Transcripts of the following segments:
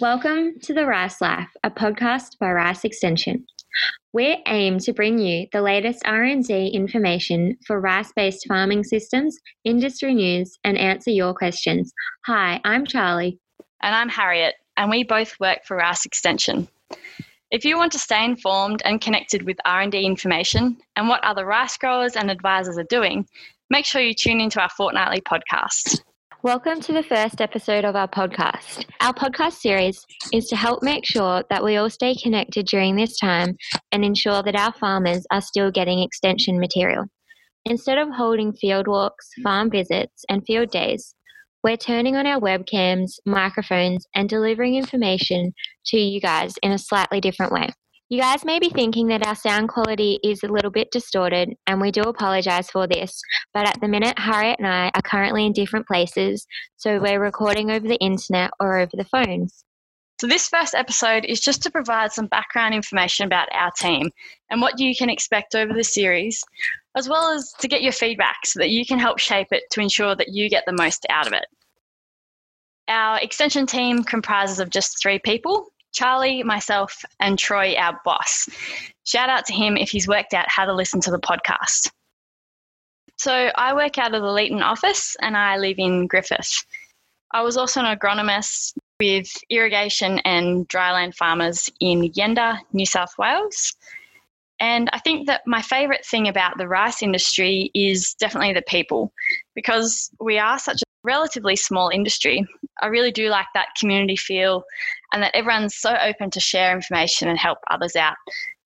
Welcome to The Rice Life, a podcast by Rice Extension. We aim to bring you the latest R&D information for rice-based farming systems, industry news, and answer your questions. Hi, I'm Charlie. And I'm Harriet, and we both work for Rice Extension. If you want to stay informed and connected with R&D information and what other rice growers and advisors are doing, make sure you tune into our fortnightly podcast. Welcome to the first episode of our podcast. Our podcast series is to help make sure that we all stay connected during this time and ensure that our farmers are still getting extension material. Instead of holding field walks, farm visits, and field days, we're turning on our webcams, microphones, and delivering information to you guys in a slightly different way. You guys may be thinking that our sound quality is a little bit distorted, and we do apologize for this. But at the minute, Harriet and I are currently in different places, so we're recording over the internet or over the phones. So, this first episode is just to provide some background information about our team and what you can expect over the series, as well as to get your feedback so that you can help shape it to ensure that you get the most out of it. Our extension team comprises of just three people Charlie, myself, and Troy, our boss. Shout out to him if he's worked out how to listen to the podcast. So, I work out of the Leeton office and I live in Griffith. I was also an agronomist with irrigation and dryland farmers in Yenda, New South Wales. And I think that my favourite thing about the rice industry is definitely the people because we are such a relatively small industry. I really do like that community feel and that everyone's so open to share information and help others out.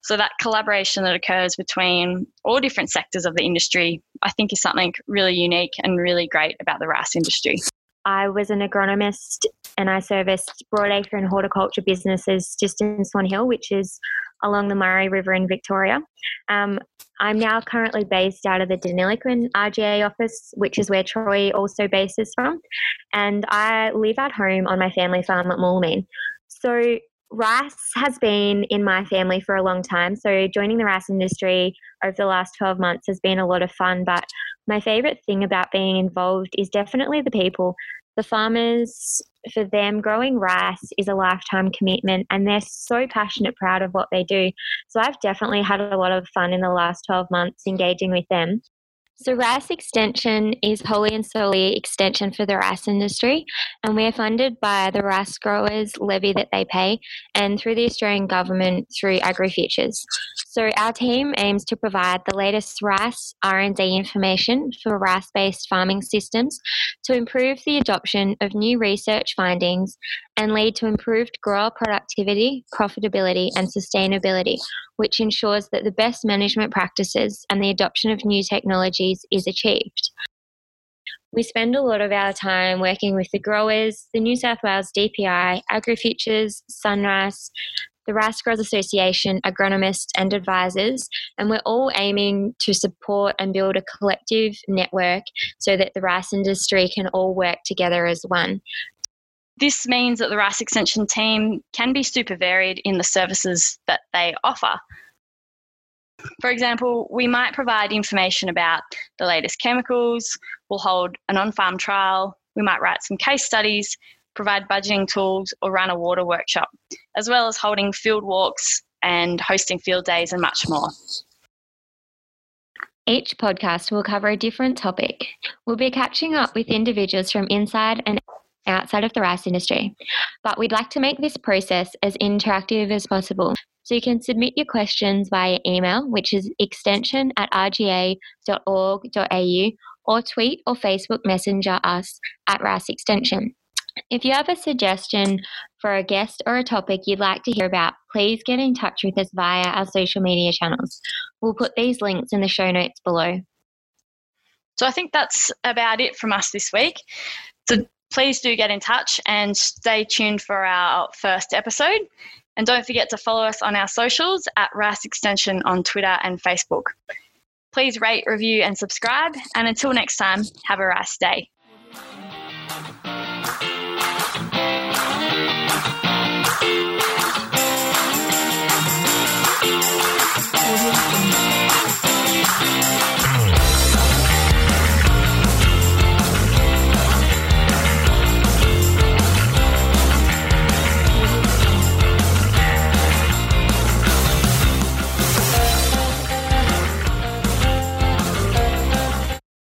So, that collaboration that occurs between all different sectors of the industry, I think, is something really unique and really great about the rice industry. I was an agronomist and I serviced broadacre and horticulture businesses just in Swan Hill, which is along the Murray River in Victoria. Um, I'm now currently based out of the Deniliquin RGA office, which is where Troy also bases from. And I live at home on my family farm at Moulamein. So rice has been in my family for a long time. So joining the rice industry over the last 12 months has been a lot of fun. But my favorite thing about being involved is definitely the people. The farmers, for them, growing rice is a lifetime commitment and they're so passionate, proud of what they do. So I've definitely had a lot of fun in the last 12 months engaging with them. So, Rice Extension is wholly and solely extension for the rice industry, and we're funded by the rice growers levy that they pay and through the Australian government through AgriFutures. So, our team aims to provide the latest rice R&D information for rice-based farming systems to improve the adoption of new research findings and lead to improved grower productivity, profitability, and sustainability, which ensures that the best management practices and the adoption of new technologies is achieved. We spend a lot of our time working with the growers, the New South Wales DPI, AgriFutures, SunRice, the Rice Growers Association, agronomists, and advisors, and we're all aiming to support and build a collective network so that the rice industry can all work together as one. This means that the Rice Extension team can be super varied in the services that they offer. For example, we might provide information about the latest chemicals, we'll hold an on farm trial, we might write some case studies, provide budgeting tools, or run a water workshop, as well as holding field walks and hosting field days and much more. Each podcast will cover a different topic. We'll be catching up with individuals from inside and outside of the rice industry. But we'd like to make this process as interactive as possible. So you can submit your questions via email, which is extension at rga.org.au, or tweet or Facebook Messenger us at Rice Extension. If you have a suggestion for a guest or a topic you'd like to hear about, please get in touch with us via our social media channels. We'll put these links in the show notes below. So I think that's about it from us this week. So please do get in touch and stay tuned for our first episode. And don't forget to follow us on our socials at Rice Extension on Twitter and Facebook. Please rate, review, and subscribe. And until next time, have a rice day.